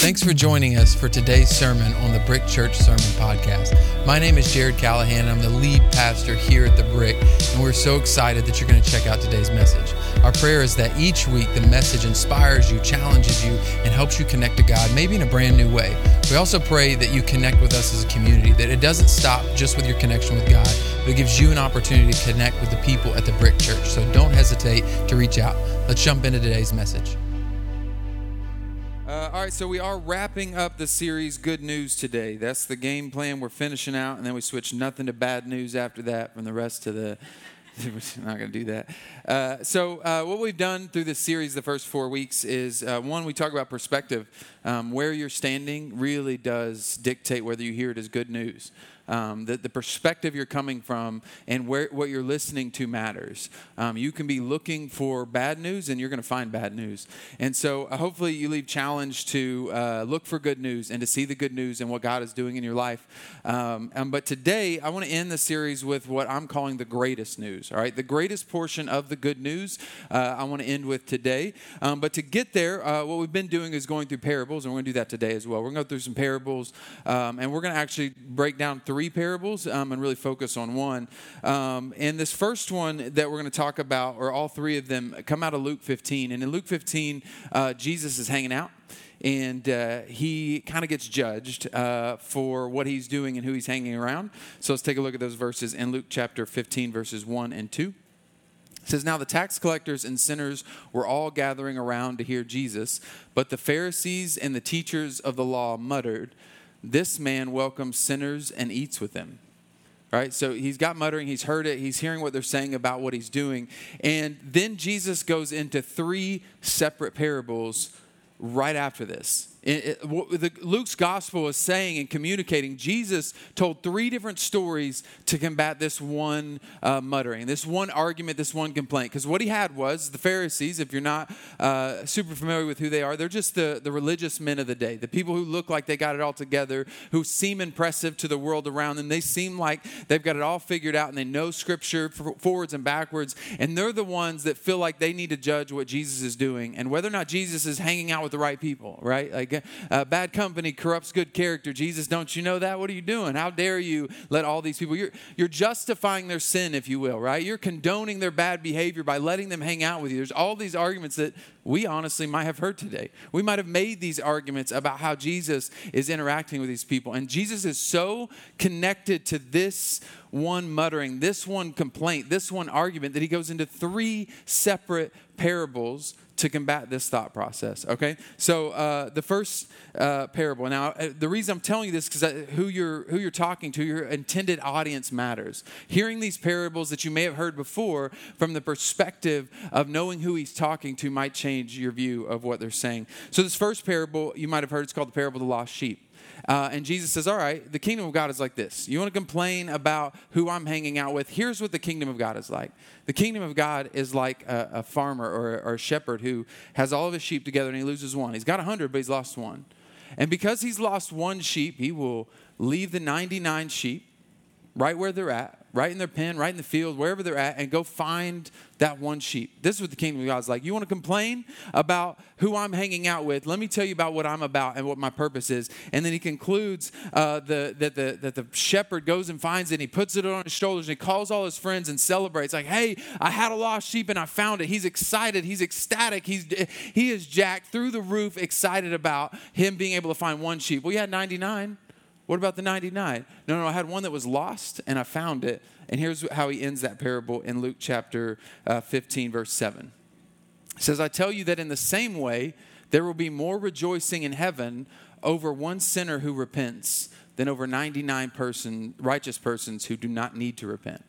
Thanks for joining us for today's sermon on the Brick Church Sermon Podcast. My name is Jared Callahan, and I'm the lead pastor here at the Brick, and we're so excited that you're going to check out today's message. Our prayer is that each week the message inspires you, challenges you, and helps you connect to God, maybe in a brand new way. We also pray that you connect with us as a community, that it doesn't stop just with your connection with God, but it gives you an opportunity to connect with the people at the Brick Church. So don't hesitate to reach out. Let's jump into today's message. Uh, all right, so we are wrapping up the series Good News today. That's the game plan. We're finishing out, and then we switch nothing to bad news after that from the rest of the. We're not going to do that. Uh, so, uh, what we've done through this series the first four weeks is uh, one, we talk about perspective. Um, where you're standing really does dictate whether you hear it as good news um, the, the perspective you're coming from and where, what you're listening to matters. Um, you can be looking for bad news and you're going to find bad news. And so uh, hopefully you leave challenged to uh, look for good news and to see the good news and what God is doing in your life. Um, um but today I want to end the series with what I'm calling the greatest news. All right, the greatest portion of the good news uh, I want to end with today. Um, but to get there, uh, what we've been doing is going through parables, and we're going to do that today as well. We're going to go through some parables, um, and we're going to actually break down three three parables um, and really focus on one. Um, and this first one that we're going to talk about, or all three of them, come out of Luke 15. And in Luke 15, uh, Jesus is hanging out and uh, he kind of gets judged uh, for what he's doing and who he's hanging around. So let's take a look at those verses in Luke chapter 15, verses 1 and 2. It says, Now the tax collectors and sinners were all gathering around to hear Jesus, but the Pharisees and the teachers of the law muttered, this man welcomes sinners and eats with them. Right? So he's got muttering, he's heard it, he's hearing what they're saying about what he's doing. And then Jesus goes into three separate parables right after this. It, the, Luke's gospel is saying and communicating, Jesus told three different stories to combat this one uh, muttering, this one argument, this one complaint. Because what he had was the Pharisees, if you're not uh, super familiar with who they are, they're just the, the religious men of the day, the people who look like they got it all together, who seem impressive to the world around them. They seem like they've got it all figured out and they know scripture forwards and backwards. And they're the ones that feel like they need to judge what Jesus is doing and whether or not Jesus is hanging out with the right people, right? Like, uh, bad company corrupts good character. Jesus, don't you know that? What are you doing? How dare you let all these people? You're, you're justifying their sin, if you will, right? You're condoning their bad behavior by letting them hang out with you. There's all these arguments that we honestly might have heard today. We might have made these arguments about how Jesus is interacting with these people. And Jesus is so connected to this one muttering, this one complaint, this one argument that he goes into three separate parables to combat this thought process. Okay, so uh, the first uh, parable. Now, uh, the reason I'm telling you this because who you're who you're talking to, your intended audience matters. Hearing these parables that you may have heard before from the perspective of knowing who he's talking to might change your view of what they're saying. So, this first parable you might have heard, it's called the parable of the lost sheep. Uh, and Jesus says, All right, the kingdom of God is like this. You want to complain about who I'm hanging out with? Here's what the kingdom of God is like. The kingdom of God is like a, a farmer or, or a shepherd who has all of his sheep together and he loses one. He's got a hundred, but he's lost one. And because he's lost one sheep, he will leave the 99 sheep right where they're at right in their pen, right in the field, wherever they're at, and go find that one sheep. This is what the kingdom of God is like. You want to complain about who I'm hanging out with? Let me tell you about what I'm about and what my purpose is. And then he concludes uh, the, that, the, that the shepherd goes and finds it, and he puts it on his shoulders, and he calls all his friends and celebrates, like, hey, I had a lost sheep and I found it. He's excited, he's ecstatic, he's, he is jacked through the roof, excited about him being able to find one sheep. Well, he had 99. What about the 99? No, no, I had one that was lost and I found it. And here's how he ends that parable in Luke chapter uh, 15, verse 7. He says, I tell you that in the same way, there will be more rejoicing in heaven over one sinner who repents than over 99 person, righteous persons who do not need to repent.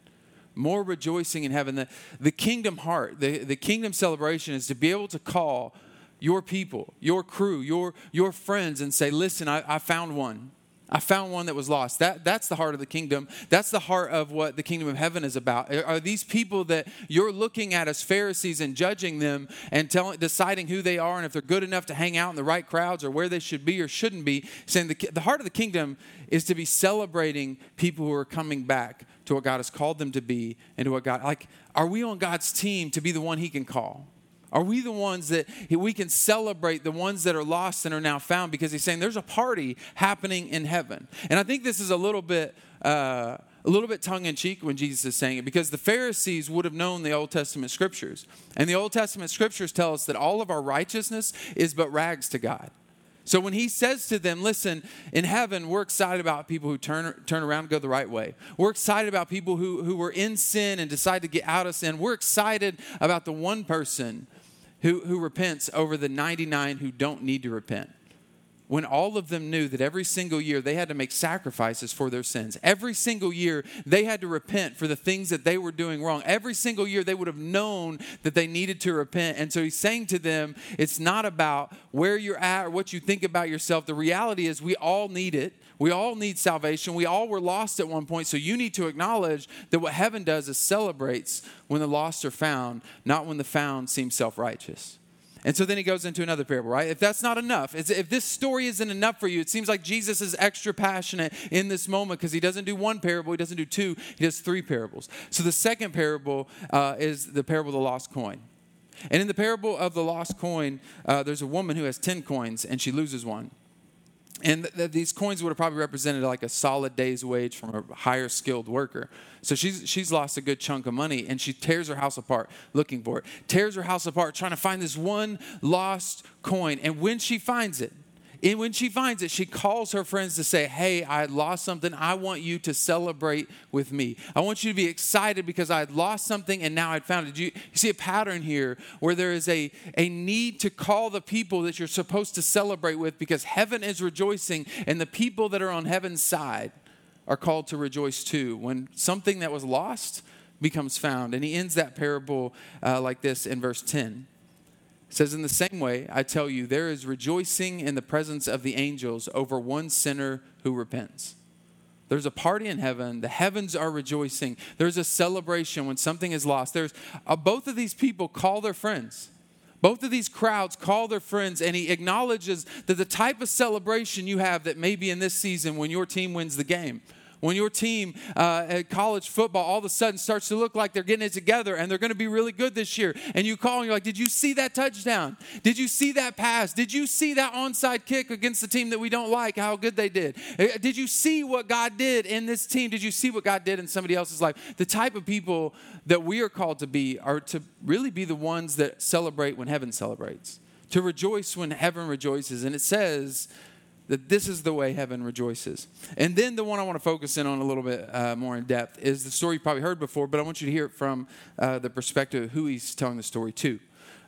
More rejoicing in heaven. The, the kingdom heart, the, the kingdom celebration is to be able to call your people, your crew, your, your friends, and say, Listen, I, I found one. I found one that was lost. That, that's the heart of the kingdom. That's the heart of what the kingdom of heaven is about. Are these people that you're looking at as Pharisees and judging them and telling, deciding who they are and if they're good enough to hang out in the right crowds or where they should be or shouldn't be? Saying the, the heart of the kingdom is to be celebrating people who are coming back to what God has called them to be and to what God, like, are we on God's team to be the one He can call? Are we the ones that we can celebrate the ones that are lost and are now found? Because he's saying there's a party happening in heaven. And I think this is a little bit. Uh, a little bit tongue in cheek when Jesus is saying it because the Pharisees would have known the Old Testament scriptures. And the Old Testament scriptures tell us that all of our righteousness is but rags to God. So when he says to them, listen, in heaven, we're excited about people who turn, turn around and go the right way. We're excited about people who, who were in sin and decide to get out of sin. We're excited about the one person who, who repents over the 99 who don't need to repent when all of them knew that every single year they had to make sacrifices for their sins. Every single year they had to repent for the things that they were doing wrong. Every single year they would have known that they needed to repent. And so he's saying to them, it's not about where you're at or what you think about yourself. The reality is we all need it. We all need salvation. We all were lost at one point. So you need to acknowledge that what heaven does is celebrates when the lost are found, not when the found seem self righteous. And so then he goes into another parable, right? If that's not enough, if this story isn't enough for you, it seems like Jesus is extra passionate in this moment because he doesn't do one parable, he doesn't do two, he does three parables. So the second parable uh, is the parable of the lost coin. And in the parable of the lost coin, uh, there's a woman who has 10 coins and she loses one. And th- th- these coins would have probably represented like a solid day's wage from a higher skilled worker. So she's, she's lost a good chunk of money and she tears her house apart looking for it. Tears her house apart trying to find this one lost coin. And when she finds it, and when she finds it, she calls her friends to say, Hey, I lost something. I want you to celebrate with me. I want you to be excited because I had lost something and now I'd found it. You, you see a pattern here where there is a, a need to call the people that you're supposed to celebrate with because heaven is rejoicing and the people that are on heaven's side are called to rejoice too. When something that was lost becomes found. And he ends that parable uh, like this in verse 10. Says, In the same way, I tell you, there is rejoicing in the presence of the angels over one sinner who repents. There's a party in heaven. The heavens are rejoicing. There's a celebration when something is lost. There's uh, both of these people call their friends. Both of these crowds call their friends, and he acknowledges that the type of celebration you have that may be in this season when your team wins the game when your team uh, at college football all of a sudden starts to look like they're getting it together and they're going to be really good this year, and you call and you're like, Did you see that touchdown? Did you see that pass? Did you see that onside kick against the team that we don't like, how good they did? Uh, did you see what God did in this team? Did you see what God did in somebody else's life? The type of people that we are called to be are to really be the ones that celebrate when heaven celebrates, to rejoice when heaven rejoices. And it says, that this is the way heaven rejoices. And then the one I want to focus in on a little bit uh, more in depth is the story you probably heard before, but I want you to hear it from uh, the perspective of who he's telling the story to.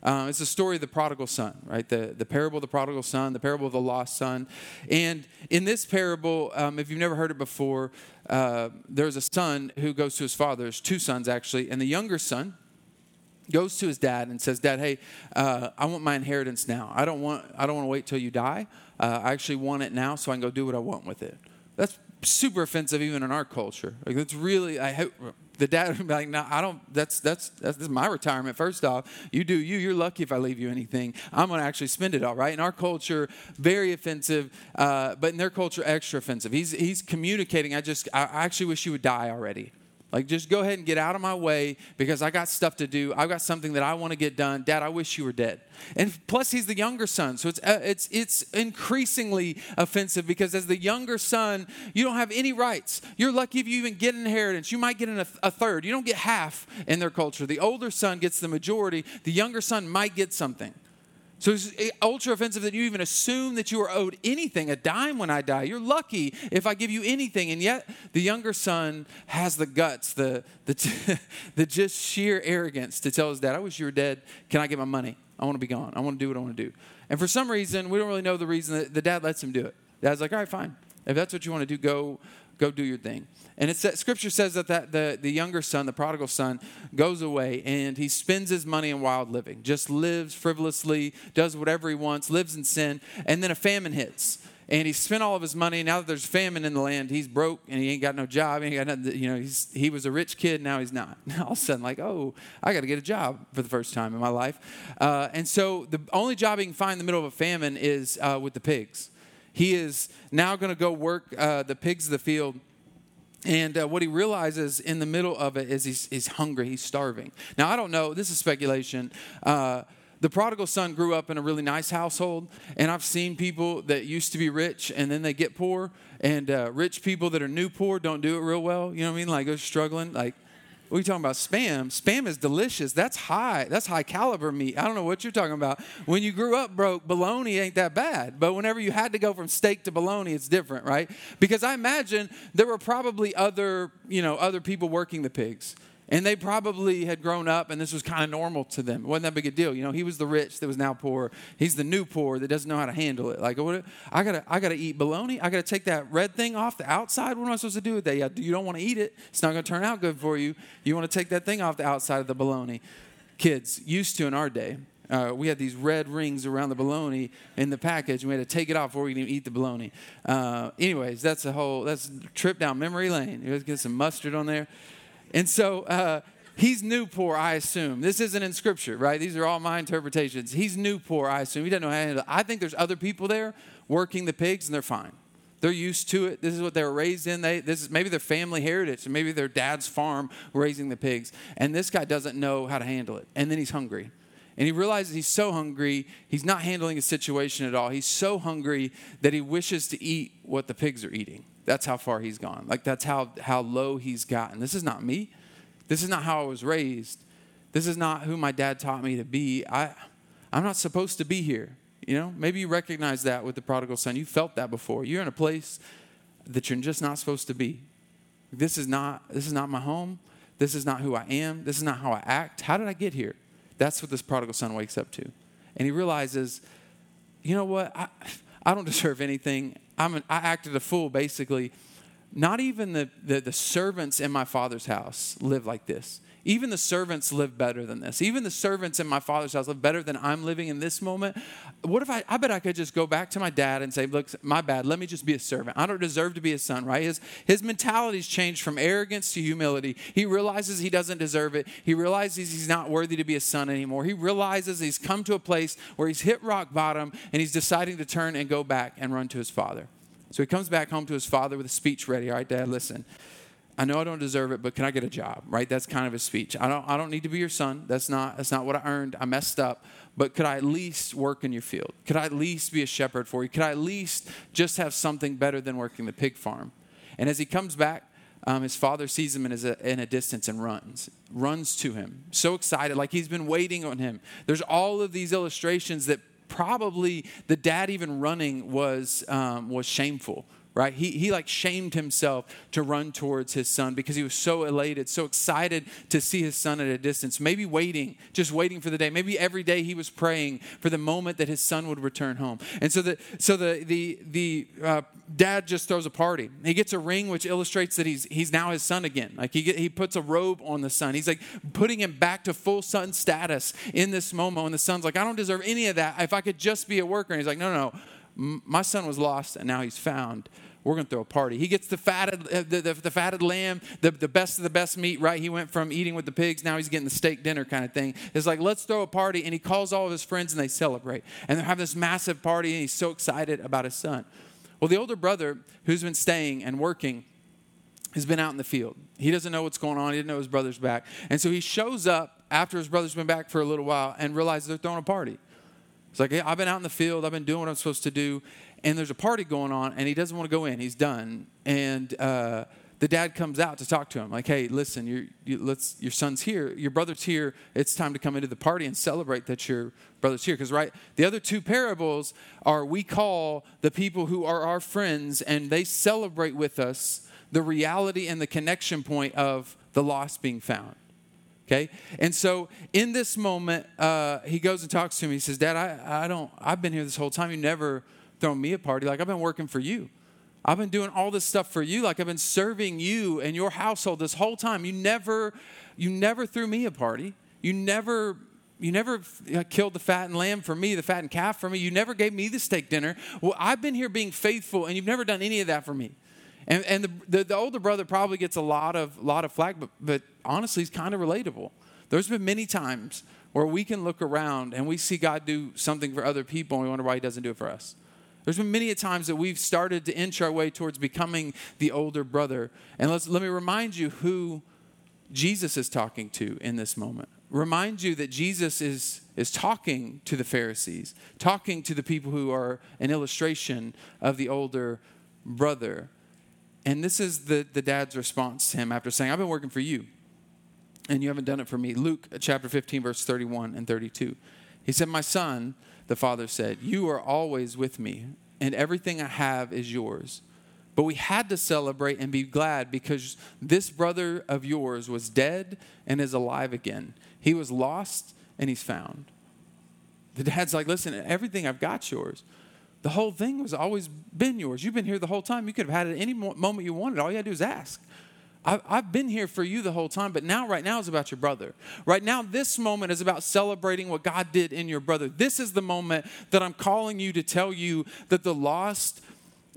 Uh, it's the story of the prodigal son, right? The, the parable of the prodigal son, the parable of the lost son. And in this parable, um, if you've never heard it before, uh, there's a son who goes to his father. There's two sons, actually. And the younger son, goes to his dad and says, "Dad, hey, uh, I want my inheritance now. I don't want I don't want to wait till you die. Uh, I actually want it now, so I can go do what I want with it." That's super offensive even in our culture. Like that's really I hope the dad would be like, "No, I don't. That's that's that's this is my retirement. First off, you do you. You're lucky if I leave you anything. I'm going to actually spend it all right." In our culture, very offensive, uh, but in their culture, extra offensive. He's he's communicating. I just I actually wish you would die already. Like, just go ahead and get out of my way because I got stuff to do. I've got something that I want to get done. Dad, I wish you were dead. And plus, he's the younger son, so it's uh, it's it's increasingly offensive because as the younger son, you don't have any rights. You're lucky if you even get an inheritance. You might get a, a third. You don't get half in their culture. The older son gets the majority. The younger son might get something. So it's eh, ultra offensive that you even assume that you are owed anything, a dime when I die. You're lucky if I give you anything. And yet the younger son has the guts, the, the, the just sheer arrogance to tell his dad, I wish you were dead. Can I get my money? I want to be gone. I want to do what I want to do. And for some reason, we don't really know the reason that the dad lets him do it. Dad's like, all right, fine. If that's what you want to do, go, go do your thing. And it's that scripture says that, that the, the younger son, the prodigal son, goes away and he spends his money in wild living, just lives frivolously, does whatever he wants, lives in sin, and then a famine hits. And he spent all of his money. Now that there's famine in the land, he's broke and he ain't got no job. He ain't got nothing, you know, he's, he was a rich kid, now he's not. All of a sudden, like, oh, I got to get a job for the first time in my life. Uh, and so the only job he can find in the middle of a famine is uh, with the pigs. He is now going to go work uh, the pigs of the field and uh, what he realizes in the middle of it is he's, he's hungry, he's starving. Now, I don't know, this is speculation, uh, the prodigal son grew up in a really nice household, and I've seen people that used to be rich and then they get poor, and uh, rich people that are new poor don't do it real well. You know what I mean? Like they're struggling. Like, what are you talking about? Spam. Spam is delicious. That's high. That's high caliber meat. I don't know what you're talking about. When you grew up broke, bologna ain't that bad. But whenever you had to go from steak to bologna, it's different, right? Because I imagine there were probably other, you know, other people working the pigs. And they probably had grown up and this was kind of normal to them. It wasn't that big a deal. You know, he was the rich that was now poor. He's the new poor that doesn't know how to handle it. Like, what, I gotta, I gotta eat bologna. I gotta take that red thing off the outside. What am I supposed to do with that? Yeah, You don't want to eat it. It's not gonna turn out good for you. You want to take that thing off the outside of the bologna. Kids used to in our day. Uh, we had these red rings around the bologna in the package, and we had to take it off before we could even eat the bologna. Uh, anyways, that's a whole that's a trip down memory lane. You guys get some mustard on there. And so uh, he's new poor, I assume. This isn't in scripture, right? These are all my interpretations. He's new poor, I assume. He doesn't know how to handle it. I think there's other people there working the pigs, and they're fine. They're used to it. This is what they were raised in. They, this is maybe their family heritage, maybe their dad's farm raising the pigs. And this guy doesn't know how to handle it. And then he's hungry. And he realizes he's so hungry, he's not handling his situation at all. He's so hungry that he wishes to eat what the pigs are eating. That's how far he's gone. Like that's how how low he's gotten. This is not me. This is not how I was raised. This is not who my dad taught me to be. I I'm not supposed to be here. You know, maybe you recognize that with the prodigal son. You felt that before. You're in a place that you're just not supposed to be. This is not this is not my home. This is not who I am. This is not how I act. How did I get here? That's what this prodigal son wakes up to. And he realizes, you know what? I, I don't deserve anything. I'm an, I acted a fool, basically. Not even the, the, the servants in my father's house live like this. Even the servants live better than this. Even the servants in my father's house live better than I'm living in this moment. What if I, I bet I could just go back to my dad and say, look, my bad, let me just be a servant. I don't deserve to be a son, right? His, his mentality's changed from arrogance to humility. He realizes he doesn't deserve it. He realizes he's not worthy to be a son anymore. He realizes he's come to a place where he's hit rock bottom and he's deciding to turn and go back and run to his father. So he comes back home to his father with a speech ready. All right, dad, listen. I know I don't deserve it, but can I get a job? Right? That's kind of his speech. I don't I don't need to be your son. That's not that's not what I earned. I messed up. But could I at least work in your field? Could I at least be a shepherd for you? Could I at least just have something better than working the pig farm? And as he comes back, um, his father sees him in a, in a distance and runs, runs to him, so excited, like he's been waiting on him. There's all of these illustrations that probably the dad even running was um, was shameful right? He, he like shamed himself to run towards his son because he was so elated, so excited to see his son at a distance. Maybe waiting, just waiting for the day. Maybe every day he was praying for the moment that his son would return home. And so the so the the the uh, dad just throws a party. He gets a ring which illustrates that he's he's now his son again. Like he get, he puts a robe on the son. He's like putting him back to full son status in this moment when the son's like, I don't deserve any of that. If I could just be a worker. And he's like, no, no, no my son was lost and now he's found we're going to throw a party. He gets the fatted, uh, the, the, the, fatted lamb, the, the best of the best meat, right? He went from eating with the pigs, now he's getting the steak dinner kind of thing. It's like, let's throw a party. And he calls all of his friends and they celebrate. And they're having this massive party and he's so excited about his son. Well, the older brother who's been staying and working has been out in the field. He doesn't know what's going on. He didn't know his brother's back. And so he shows up after his brother's been back for a little while and realizes they're throwing a party. It's like, I've been out in the field, I've been doing what I'm supposed to do, and there's a party going on, and he doesn't want to go in. He's done. And uh, the dad comes out to talk to him, like, hey, listen, you, let's, your son's here, your brother's here. It's time to come into the party and celebrate that your brother's here. Because, right, the other two parables are we call the people who are our friends, and they celebrate with us the reality and the connection point of the lost being found. Okay? And so in this moment, uh, he goes and talks to me. He says, Dad, I, I don't, I've been here this whole time. You never thrown me a party. Like, I've been working for you. I've been doing all this stuff for you. Like, I've been serving you and your household this whole time. You never, you never threw me a party. You never you never killed the fattened lamb for me, the fattened calf for me. You never gave me the steak dinner. Well, I've been here being faithful, and you've never done any of that for me. And, and the, the, the, older brother probably gets a lot of, lot of flack, but, but honestly, he's kind of relatable. There's been many times where we can look around and we see God do something for other people and we wonder why he doesn't do it for us. There's been many times that we've started to inch our way towards becoming the older brother. And let's, let me remind you who Jesus is talking to in this moment. remind you that Jesus is, is talking to the Pharisees, talking to the people who are an illustration of the older brother. And this is the, the dad's response to him after saying, I've been working for you, and you haven't done it for me. Luke uh, chapter 15, verse 31 and 32. He said, My son, the father said, You are always with me, and everything I have is yours. But we had to celebrate and be glad because this brother of yours was dead and is alive again. He was lost and he's found. The dad's like, Listen, everything I've got yours. The whole thing was always been yours. You've been here the whole time. You could have had it any moment you wanted. All you had to do is ask. I've been here for you the whole time, but now, right now, is about your brother. Right now, this moment is about celebrating what God did in your brother. This is the moment that I'm calling you to tell you that the lost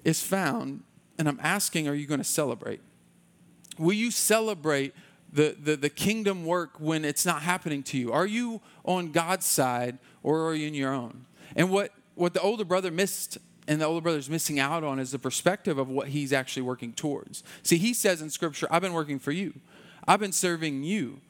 is found, and I'm asking, are you going to celebrate? Will you celebrate the, the, the kingdom work when it's not happening to you? Are you on God's side or are you in your own? And what, what the older brother missed and the older brother's missing out on is the perspective of what he's actually working towards. See, he says in scripture, I've been working for you. I've been serving you.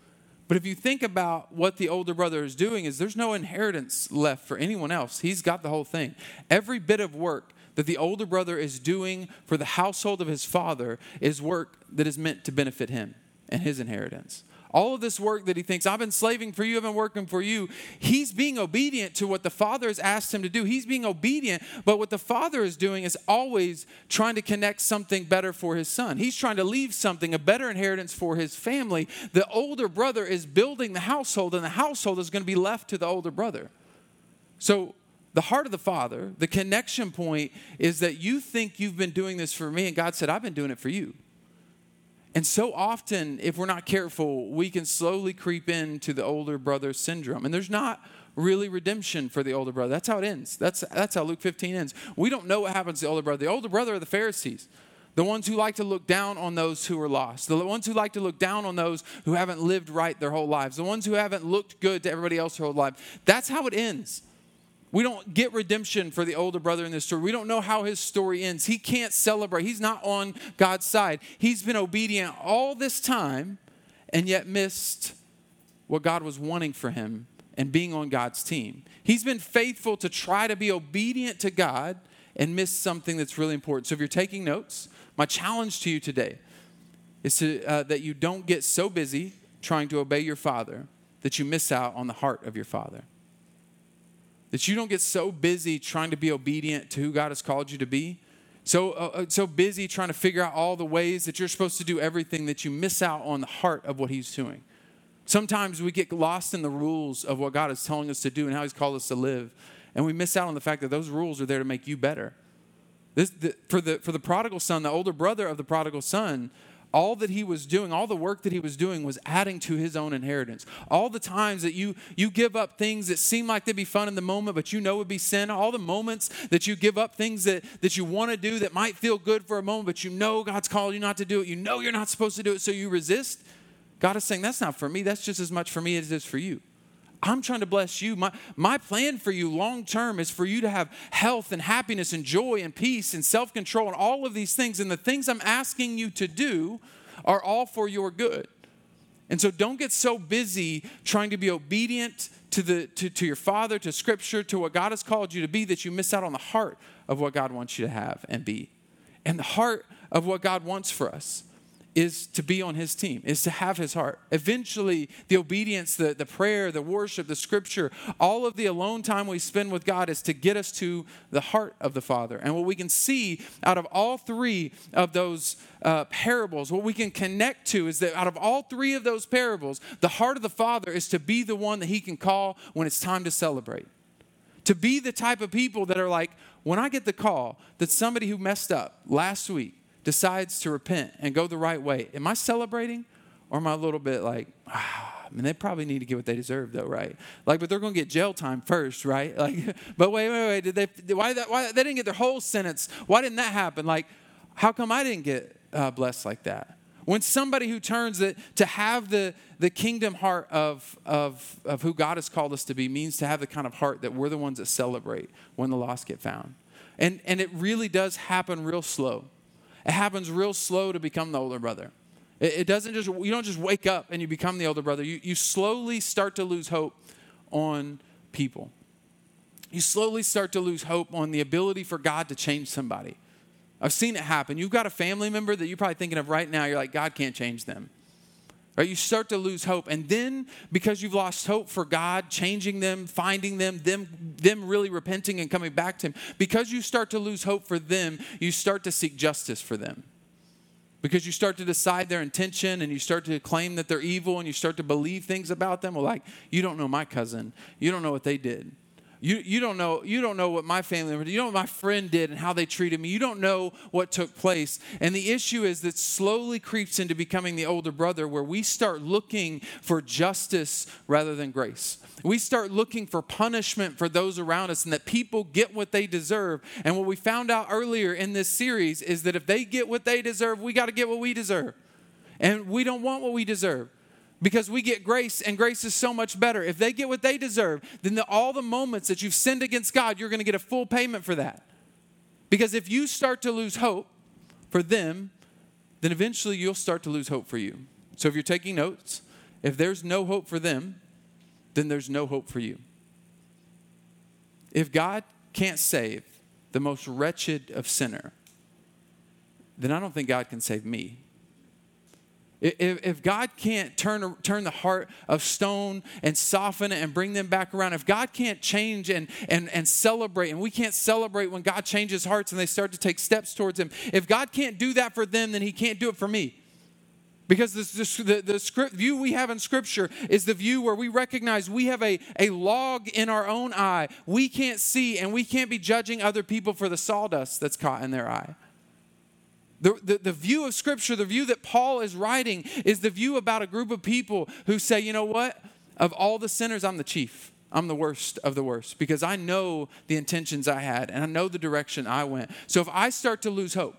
But if you think about what the older brother is doing is there's no inheritance left for anyone else. He's got the whole thing. Every bit of work that the older brother is doing for the household of his father is work that is meant to benefit him and his inheritance all of this work that he thinks, I've been slaving for you, I've been working for you, he's being obedient to what the Father has asked him to do. He's being obedient, but what the Father is doing is always trying to connect something better for his son. He's trying to leave something, a better inheritance for his family. The older brother is building the household, and the household is going to be left to the older brother. So, the heart of the Father, the connection point is that you think you've been doing this for me, and God said, I've been doing it for you. And so often, if we're not careful, we can slowly creep into the older brother syndrome. And there's not really redemption for the older brother. That's how it ends. That's, that's how Luke 15 ends. We don't know what happens to the older brother. The older brother are the Pharisees, the ones who like to look down on those who are lost, the ones who like to look down on those who haven't lived right their whole lives, the ones who haven't looked good to everybody else their whole life. That's how it ends. We don't get redemption for the older brother in this story. We don't know how his story ends. He can't celebrate. He's not on God's side. He's been obedient all this time and yet missed what God was wanting for him and being on God's team. He's been faithful to try to be obedient to God and miss something that's really important. So if you're taking notes, my challenge to you today is to, uh, that you don't get so busy trying to obey your father that you miss out on the heart of your father. That you don't get so busy trying to be obedient to who God has called you to be, so, uh, uh, so busy trying to figure out all the ways that you're supposed to do everything that you miss out on the heart of what He's doing. Sometimes we get lost in the rules of what God is telling us to do and how He's called us to live, and we miss out on the fact that those rules are there to make you better. This, the, for, the, for the prodigal son, the older brother of the prodigal son, all that he was doing, all the work that he was doing was adding to his own inheritance. All the times that you you give up things that seem like they'd be fun in the moment, but you know would be sin, all the moments that you give up things that, that you want to do that might feel good for a moment, but you know God's called you not to do it. You know you're not supposed to do it, so you resist. God is saying, That's not for me. That's just as much for me as it is for you. I'm trying to bless you. My, my plan for you long term is for you to have health and happiness and joy and peace and self control and all of these things. And the things I'm asking you to do are all for your good. And so don't get so busy trying to be obedient to, the, to, to your father, to scripture, to what God has called you to be that you miss out on the heart of what God wants you to have and be. And the heart of what God wants for us is to be on his team, is to have his heart. Eventually, the obedience, the, the prayer, the worship, the scripture, all of the alone time we spend with God is to get us to the heart of the Father. And what we can see out of all three of those uh, parables, what we can connect to is that out of all three of those parables, the heart of the Father is to be the one that he can call when it's time to celebrate. To be the type of people that are like, when I get the call that somebody who messed up last week, decides to repent and go the right way, am I celebrating or am I a little bit like, ah, I mean, they probably need to get what they deserve, though, right? Like, but they're going to get jail time first, right? Like, but wait, wait, wait. Did they? Why? That, why they didn't get their whole sentence? Why didn't that happen? Like, how come I didn't get uh, blessed like that? When somebody who turns it to have the, the kingdom heart of, of, of who God has called us to be means to have the kind of heart that we're the ones that celebrate when the lost get found. And, and it really does happen real slow. It happens real slow to become the older brother. It, it doesn't just, you don't just wake up and you become the older brother. You, you slowly start to lose hope on people. You slowly start to lose hope on the ability for God to change somebody. I've seen it happen. You've got a family member that you're probably thinking of right now, you're like, God can't change them. Right? You start to lose hope. And then because you've lost hope for God changing them, finding them, them, them really repenting and coming back to Him, because you start to lose hope for them, you start to seek justice for them. Because you start to decide their intention and you start to claim that they're evil and you start to believe things about them. Well, like, you don't know my cousin. You don't know what they did. You, you, don't know, you don't know what my family did. You don't know what my friend did and how they treated me. You don't know what took place. And the issue is that slowly creeps into becoming the older brother where we start looking for justice rather than grace. We start looking for punishment for those around us and that people get what they deserve. And what we found out earlier in this series is that if they get what they deserve, we got to get what we deserve. And we don't want what we deserve because we get grace and grace is so much better. If they get what they deserve, then the, all the moments that you've sinned against God, you're going to get a full payment for that. Because if you start to lose hope for them, then eventually you'll start to lose hope for you. So if you're taking notes, if there's no hope for them, then there's no hope for you. If God can't save the most wretched of sinner, then I don't think God can save me. If, if God can't turn, turn the heart of stone and soften it and bring them back around, if God can't change and, and, and celebrate, and we can't celebrate when God changes hearts and they start to take steps towards Him, if God can't do that for them, then He can't do it for me. Because this, this, the, the script, view we have in Scripture is the view where we recognize we have a, a log in our own eye. We can't see, and we can't be judging other people for the sawdust that's caught in their eye. The, the, the, view of Scripture, the view that Paul is writing, is the view about a group of people who say, you know what? Of all the sinners, I'm the chief. I'm the worst of the worst because I know the intentions I had and I know the direction I went. So if I start to lose hope,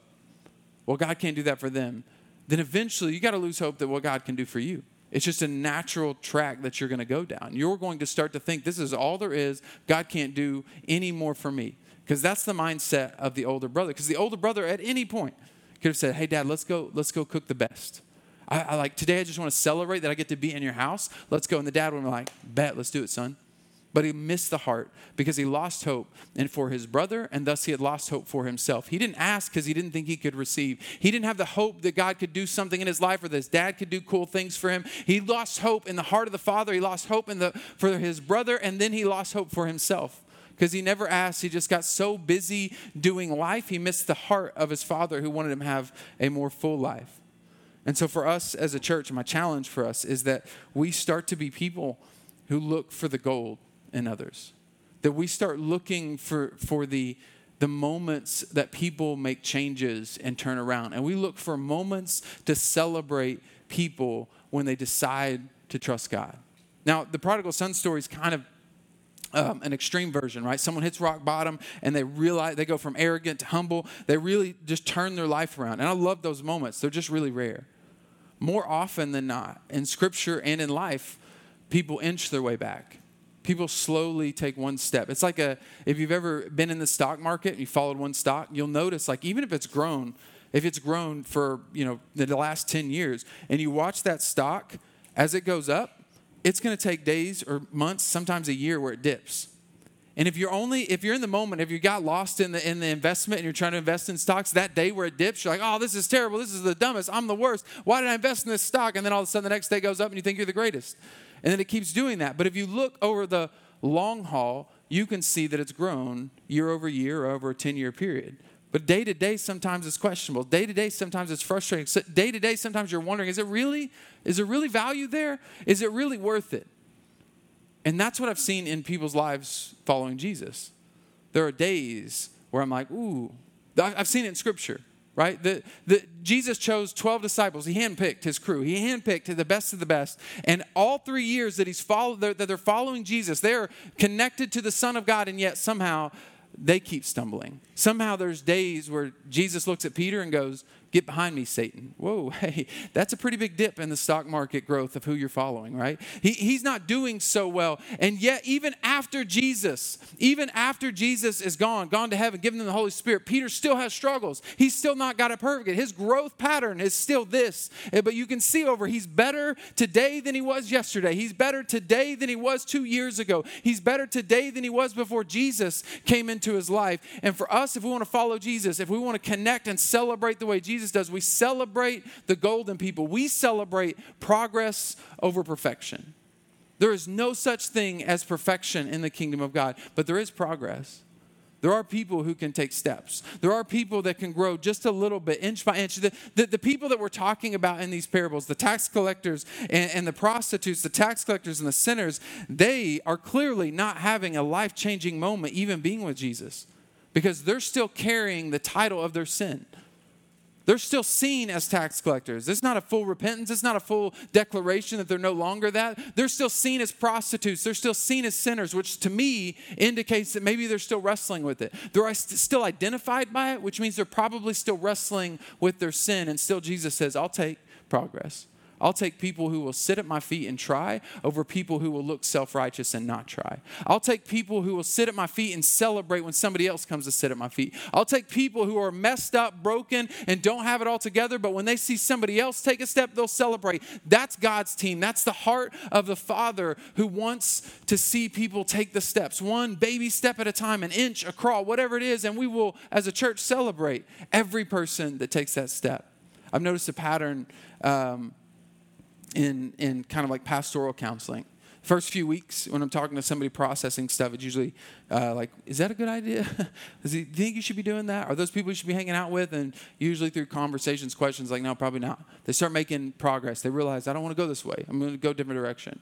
well, God can't do that for them, then eventually you got to lose hope that what God can do for you. It's just a natural track that you're going to go down. You're going to start to think this is all there is. God can't do any more for me because that's the mindset of the older brother. Because the older brother, at any point, could have said, "Hey, Dad, let's go. Let's go cook the best." I, I like today. I just want to celebrate that I get to be in your house. Let's go. And the dad would be like, "Bet, let's do it, son." But he missed the heart because he lost hope and for his brother, and thus he had lost hope for himself. He didn't ask because he didn't think he could receive. He didn't have the hope that God could do something in his life or that his dad could do cool things for him. He lost hope in the heart of the father. He lost hope in the, for his brother, and then he lost hope for himself because he never asked. He just got so busy doing life, he missed the heart of his father who wanted him to have a more full life. And so, for us as a church, my challenge for us is that we start to be people who look for the gold in others. That we start looking for, for the, the moments that people make changes and turn around. And we look for moments to celebrate people when they decide to trust God. Now, the prodigal son story is kind of um, an extreme version, right? Someone hits rock bottom and they realize they go from arrogant to humble. They really just turn their life around. And I love those moments. They're just really rare. More often than not, in scripture and in life, people inch their way back. People slowly take one step. It's like a if you've ever been in the stock market and you followed one stock, you'll notice like even if it's grown, if it's grown for, you know, the last 10 years and you watch that stock as it goes up, it's going to take days or months, sometimes a year where it dips. And if you're only if you're in the moment, if you got lost in the in the investment and you're trying to invest in stocks, that day where it dips, you're like, oh, this is terrible. This is the dumbest. I'm the worst. Why did I invest in this stock? And then all of a sudden the next day goes up and you think you're the greatest. And then it keeps doing that. But if you look over the long haul, you can see that it's grown year over year over a 10 year period. But day to day, sometimes it's questionable. Day to day, sometimes it's frustrating. Day to day, sometimes you're wondering, is it really, is there really value there? Is it really worth it? And that's what I've seen in people's lives following Jesus. There are days where I'm like, ooh, I've seen it in scripture, right? The, the, Jesus chose 12 disciples. He handpicked his crew. He handpicked the best of the best. And all three years that he's followed, that they're following Jesus, they're connected to the Son of God, and yet somehow they keep stumbling. Somehow there's days where Jesus looks at Peter and goes, Get behind me, Satan. Whoa, hey, that's a pretty big dip in the stock market growth of who you're following, right? He, he's not doing so well. And yet, even after Jesus, even after Jesus is gone, gone to heaven, given them the Holy Spirit, Peter still has struggles. He's still not got it perfect. His growth pattern is still this. Eh, but you can see over, he's better today than he was yesterday. He's better today than he was two years ago. He's better today than he was before Jesus came into his life. And for us, if we want to follow Jesus, if we want to connect and celebrate the way Jesus Jesus does. We celebrate the golden people, we celebrate progress over perfection. There is no such thing as perfection in the kingdom of God, but there is progress. There are people who can take steps. There are people that can grow just a little bit, inch by inch. The, the, the people that we're talking about in these parables, the tax collectors and, and the prostitutes, the tax collectors and the sinners, they are clearly not having a life changing moment, even being with Jesus, because they're still carrying the title of their sin. They're still seen as tax collectors. It's not a full repentance. It's not a full declaration that they're no longer that. They're still seen as prostitutes. They're still seen as sinners, which to me indicates that maybe they're still wrestling with it. They're still identified by it, which means they're probably still wrestling with their sin. And still, Jesus says, I'll take progress. I'll take people who will sit at my feet and try over people who will look self righteous and not try. I'll take people who will sit at my feet and celebrate when somebody else comes to sit at my feet. I'll take people who are messed up, broken, and don't have it all together, but when they see somebody else take a step, they'll celebrate. That's God's team. That's the heart of the Father who wants to see people take the steps, one baby step at a time, an inch, a crawl, whatever it is, and we will, as a church, celebrate every person that takes that step. I've noticed a pattern. Um, in, in kind of like pastoral counseling. First few weeks, when I'm talking to somebody processing stuff, it's usually uh, like, is that a good idea? Do you think you should be doing that? Are those people you should be hanging out with? And usually through conversations, questions like, no, probably not. They start making progress. They realize, I don't want to go this way. I'm going to go a different direction.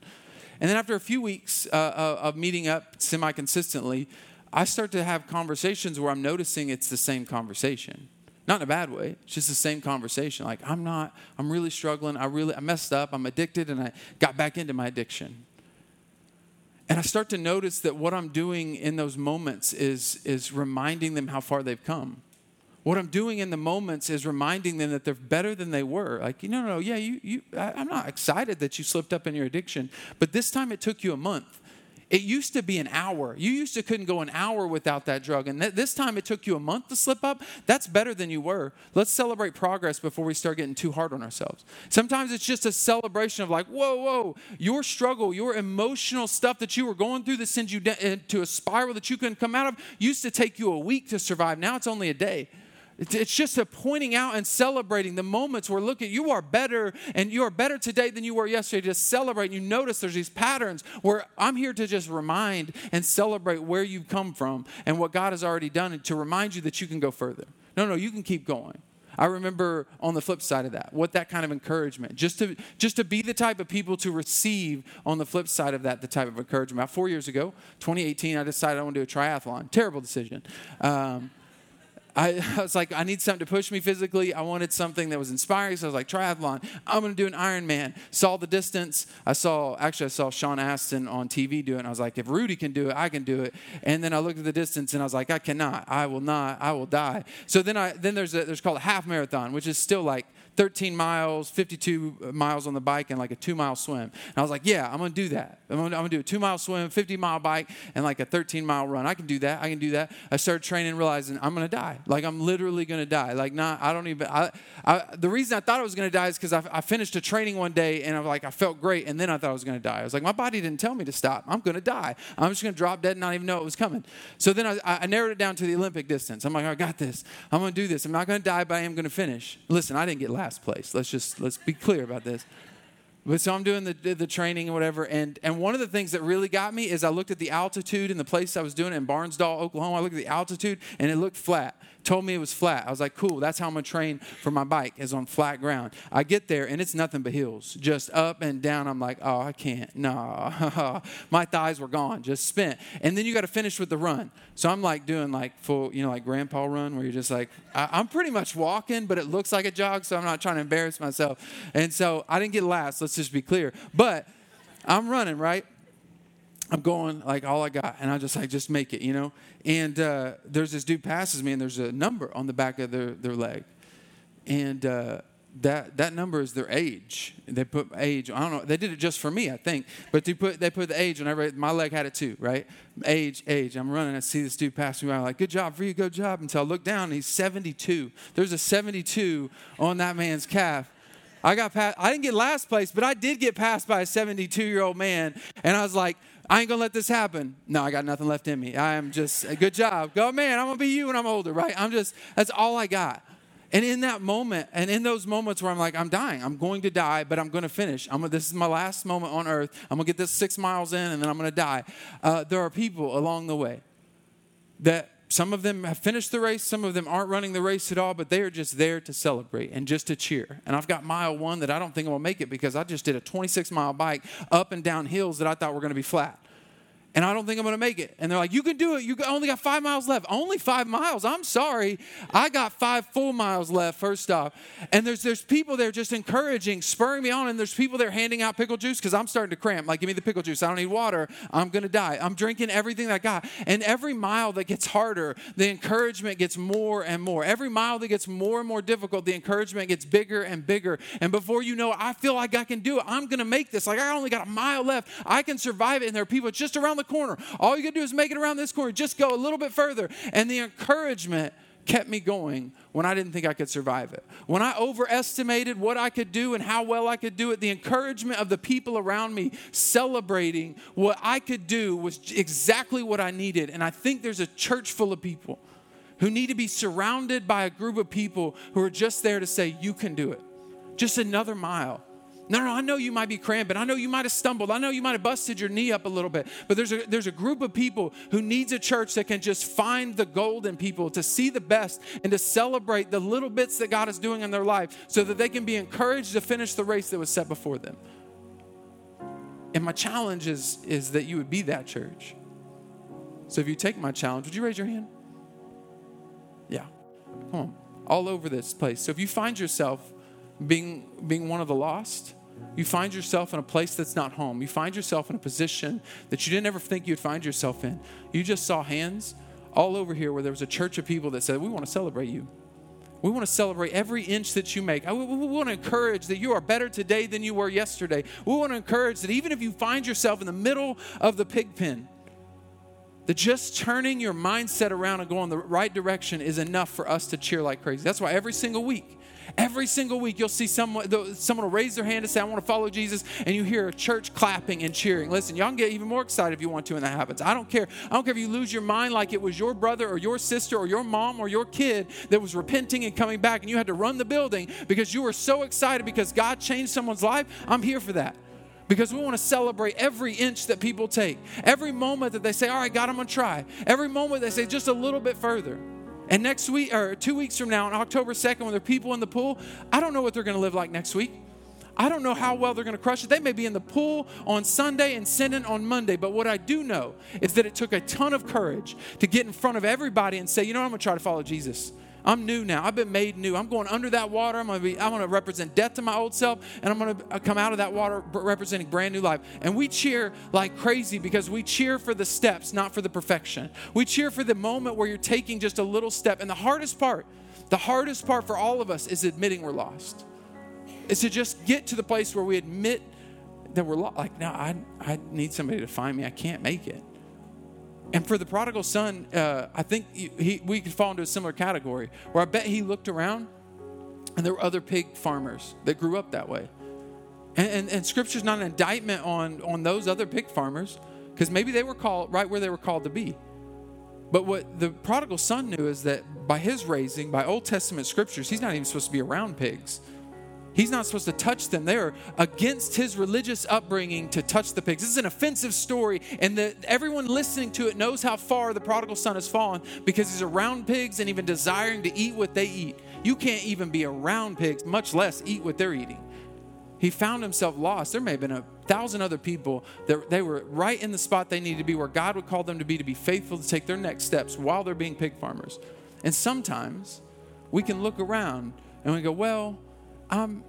And then after a few weeks uh, uh of meeting up semi consistently, I start to have conversations where I'm noticing it's the same conversation. Not in a bad way. It's just the same conversation. Like, I'm not, I'm really struggling. I really, I messed up. I'm addicted and I got back into my addiction. And I start to notice that what I'm doing in those moments is, is reminding them how far they've come. What I'm doing in the moments is reminding them that they're better than they were. Like, you know, no, yeah, you, you, I, I'm not excited that you slipped up in your addiction, but this time it took you a month. It used to be an hour. You used to couldn't go an hour without that drug. And th- this time it took you a month to slip up. That's better than you were. Let's celebrate progress before we start getting too hard on ourselves. Sometimes it's just a celebration of like, whoa, whoa, your struggle, your emotional stuff that you were going through that sends you de- eh, into a spiral that you couldn't come out of used to take you a week to survive. Now it's only a day. It's just a pointing out and celebrating the moments where look at you are better and you are better today than you were yesterday. Just celebrate. You notice there's these patterns where I'm here to just remind and celebrate where you've come from and what God has already done and to remind you that you can go further. No, no, you can keep going. I remember on the flip side of that, what that kind of encouragement, just to just to be the type of people to receive on the flip side of that, the type of encouragement. About four years ago, 2018, I decided I want to do a triathlon. Terrible decision. Um, I, I, was like, I need something to push me physically. I wanted something that was inspiring. So I was like, triathlon. I'm going to do an Ironman. Saw the distance. I saw, actually, I saw Sean Astin on TV do it. I was like, if Rudy can do it, I can do it. And then I looked at the distance and I was like, I cannot. I will not. I will die. So then I, then there's a, there's called a half marathon, which is still like 13 miles, 52 uh, miles on the bike, and like a two mile swim. And I was like, yeah, I'm gonna do that. I'm gonna, I'm gonna do a two mile swim, 50 mile bike, and like a 13 mile run. I can do that. I can do that. I started training, realizing I'm gonna die. Like I'm literally gonna die. Like not, I don't even. I, I the reason I thought I was gonna die is because I, I finished a training one day and I'm like I felt great, and then I thought I was gonna die. I was like, my body didn't tell me to stop. I'm gonna die. I'm just gonna drop dead and not even know it was coming. So then I, I narrowed it down to the Olympic distance. I'm like, I got this. I'm gonna do this. I'm not gonna die, but I am gonna finish. Listen, I didn't get last place. Let's just let's be clear about this. But so I'm doing the, the training and whatever. And, and one of the things that really got me is I looked at the altitude in the place I was doing it in Barnsdall, Oklahoma. I looked at the altitude and it looked flat. Told me it was flat. I was like, cool, that's how I'm gonna train for my bike, is on flat ground. I get there and it's nothing but hills, just up and down. I'm like, oh, I can't. No. my thighs were gone, just spent. And then you gotta finish with the run. So I'm like doing like full, you know, like grandpa run where you're just like, I, I'm pretty much walking, but it looks like a jog, so I'm not trying to embarrass myself. And so I didn't get last, let's just be clear. But I'm running, right? I'm going like all I got, and I just like just make it, you know. And uh, there's this dude passes me, and there's a number on the back of their their leg, and uh, that that number is their age. They put age. I don't know. They did it just for me, I think. But they put they put the age. Whenever my leg had it too, right? Age, age. I'm running. I see this dude pass me by. I'm like, good job for you, good job. Until I look down, and he's 72. There's a 72 on that man's calf. I got passed. I didn't get last place, but I did get passed by a 72 year old man, and I was like. I ain't gonna let this happen. No, I got nothing left in me. I am just good job. Go, man. I'm gonna be you when I'm older, right? I'm just that's all I got. And in that moment, and in those moments where I'm like, I'm dying, I'm going to die, but I'm going to finish. I'm, this is my last moment on earth. I'm going to get this six miles in, and then I'm going to die. Uh, there are people along the way that some of them have finished the race, some of them aren't running the race at all, but they are just there to celebrate and just to cheer. And I've got mile one that I don't think I'm gonna make it because I just did a 26 mile bike up and down hills that I thought were gonna be flat and I don't think I'm going to make it. And they're like, you can do it. You only got five miles left. Only five miles. I'm sorry. I got five full miles left, first off. And there's, there's people there just encouraging, spurring me on. And there's people there handing out pickle juice because I'm starting to cramp. Like, give me the pickle juice. I don't need water. I'm going to die. I'm drinking everything I got. And every mile that gets harder, the encouragement gets more and more. Every mile that gets more and more difficult, the encouragement gets bigger and bigger. And before you know it, I feel like I can do it. I'm going to make this. Like, I only got a mile left. I can survive it. And there are people just around the corner. All you gotta do is make it around this corner. Just go a little bit further. And the encouragement kept me going when I didn't think I could survive it. When I overestimated what I could do and how well I could do it, the encouragement of the people around me celebrating what I could do was exactly what I needed. And I think there's a church full of people who need to be surrounded by a group of people who are just there to say, You can do it. Just another mile. No, no, I know you might be cramping. I know you might have stumbled. I know you might have busted your knee up a little bit. But there's a, there's a group of people who needs a church that can just find the gold in people, to see the best, and to celebrate the little bits that God is doing in their life so that they can be encouraged to finish the race that was set before them. And my challenge is, is that you would be that church. So if you take my challenge, would you raise your hand? Yeah. Come on. All over this place. So if you find yourself being, being one of the lost, you find yourself in a place that's not home. You find yourself in a position that you didn't ever think you'd find yourself in. You just saw hands all over here where there was a church of people that said, We want to celebrate you. We want to celebrate every inch that you make. We want to encourage that you are better today than you were yesterday. We want to encourage that even if you find yourself in the middle of the pig pen, that just turning your mindset around and going the right direction is enough for us to cheer like crazy. That's why every single week, Every single week, you'll see someone, someone will raise their hand and say, I want to follow Jesus, and you hear a church clapping and cheering. Listen, y'all can get even more excited if you want to, and that happens. I don't care. I don't care if you lose your mind like it was your brother or your sister or your mom or your kid that was repenting and coming back, and you had to run the building because you were so excited because God changed someone's life. I'm here for that because we want to celebrate every inch that people take, every moment that they say, All right, God, I'm going to try, every moment they say, just a little bit further. And next week, or two weeks from now, on October 2nd, when there are people in the pool, I don't know what they're going to live like next week. I don't know how well they're going to crush it. They may be in the pool on Sunday and sending on Monday. But what I do know is that it took a ton of courage to get in front of everybody and say, you know, I'm going to try to follow Jesus. I'm new now. I've been made new. I'm going under that water. I'm going to be. I'm going to represent death to my old self, and I'm going to uh, come out of that water representing brand new life. And we cheer like crazy because we cheer for the steps, not for the perfection. We cheer for the moment where you're taking just a little step. And the hardest part, the hardest part for all of us is admitting we're lost. Is to just get to the place where we admit that we're lost. Like, no, I, I need somebody to find me. I can't make it. And for the prodigal son, uh, I think he, we could fall into a similar category where I bet he looked around and there were other pig farmers that grew up that way. And, and, and scripture's not an indictment on, on those other pig farmers because maybe they were called right where they were called to be. But what the prodigal son knew is that by his raising, by Old Testament scriptures, he's not even supposed to be around pigs. He's not supposed to touch them. They're against his religious upbringing to touch the pigs. This is an offensive story, and the, everyone listening to it knows how far the prodigal son has fallen because he's around pigs and even desiring to eat what they eat. You can't even be around pigs, much less eat what they're eating. He found himself lost. There may have been a thousand other people that they were right in the spot they needed to be, where God would call them to be, to be faithful to take their next steps while they're being pig farmers. And sometimes we can look around and we go, well, I'm,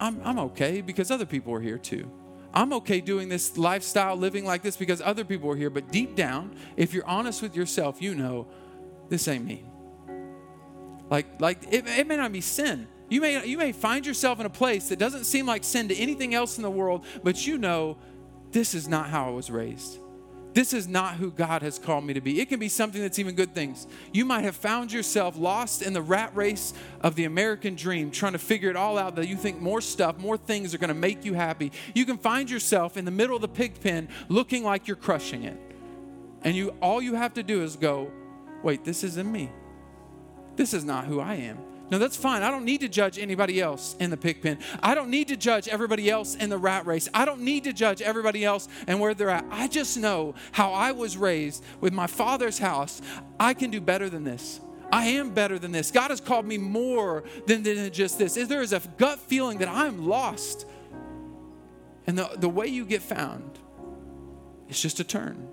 I'm, I'm okay because other people are here too. I'm okay doing this lifestyle, living like this because other people are here. But deep down, if you're honest with yourself, you know this ain't me. Like, like it, it may not be sin. You may, you may find yourself in a place that doesn't seem like sin to anything else in the world, but you know this is not how I was raised. This is not who God has called me to be. It can be something that's even good things. You might have found yourself lost in the rat race of the American dream, trying to figure it all out that you think more stuff, more things are going to make you happy. You can find yourself in the middle of the pig pen looking like you're crushing it. And you all you have to do is go, "Wait, this isn't me. This is not who I am." No, that's fine. I don't need to judge anybody else in the pig pen. I don't need to judge everybody else in the rat race. I don't need to judge everybody else and where they're at. I just know how I was raised with my father's house. I can do better than this. I am better than this. God has called me more than, than just this. There is a gut feeling that I'm lost. And the, the way you get found is just a turn.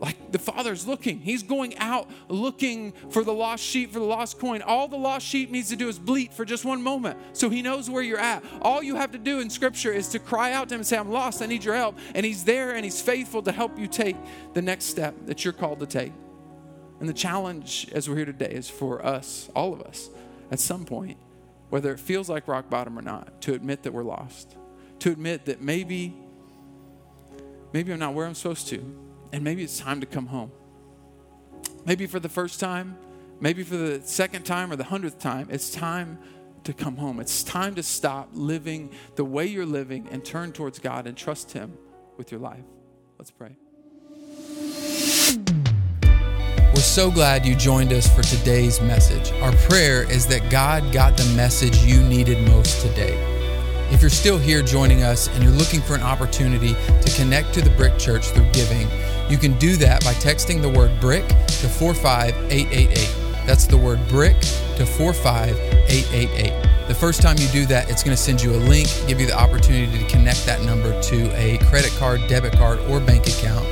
Like the Father's looking. He's going out looking for the lost sheep, for the lost coin. All the lost sheep needs to do is bleat for just one moment. So he knows where you're at. All you have to do in Scripture is to cry out to him and say, I'm lost. I need your help. And he's there and he's faithful to help you take the next step that you're called to take. And the challenge as we're here today is for us, all of us, at some point, whether it feels like rock bottom or not, to admit that we're lost. To admit that maybe, maybe I'm not where I'm supposed to and maybe it's time to come home. Maybe for the first time, maybe for the second time or the hundredth time, it's time to come home. It's time to stop living the way you're living and turn towards God and trust Him with your life. Let's pray. We're so glad you joined us for today's message. Our prayer is that God got the message you needed most today. If you're still here joining us and you're looking for an opportunity to connect to the Brick Church through giving, you can do that by texting the word brick to 45888. That's the word brick to 45888. The first time you do that, it's going to send you a link, give you the opportunity to connect that number to a credit card, debit card, or bank account.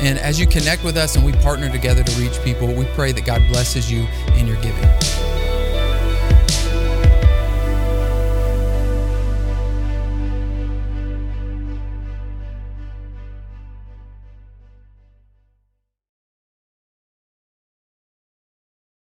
And as you connect with us and we partner together to reach people, we pray that God blesses you in your giving.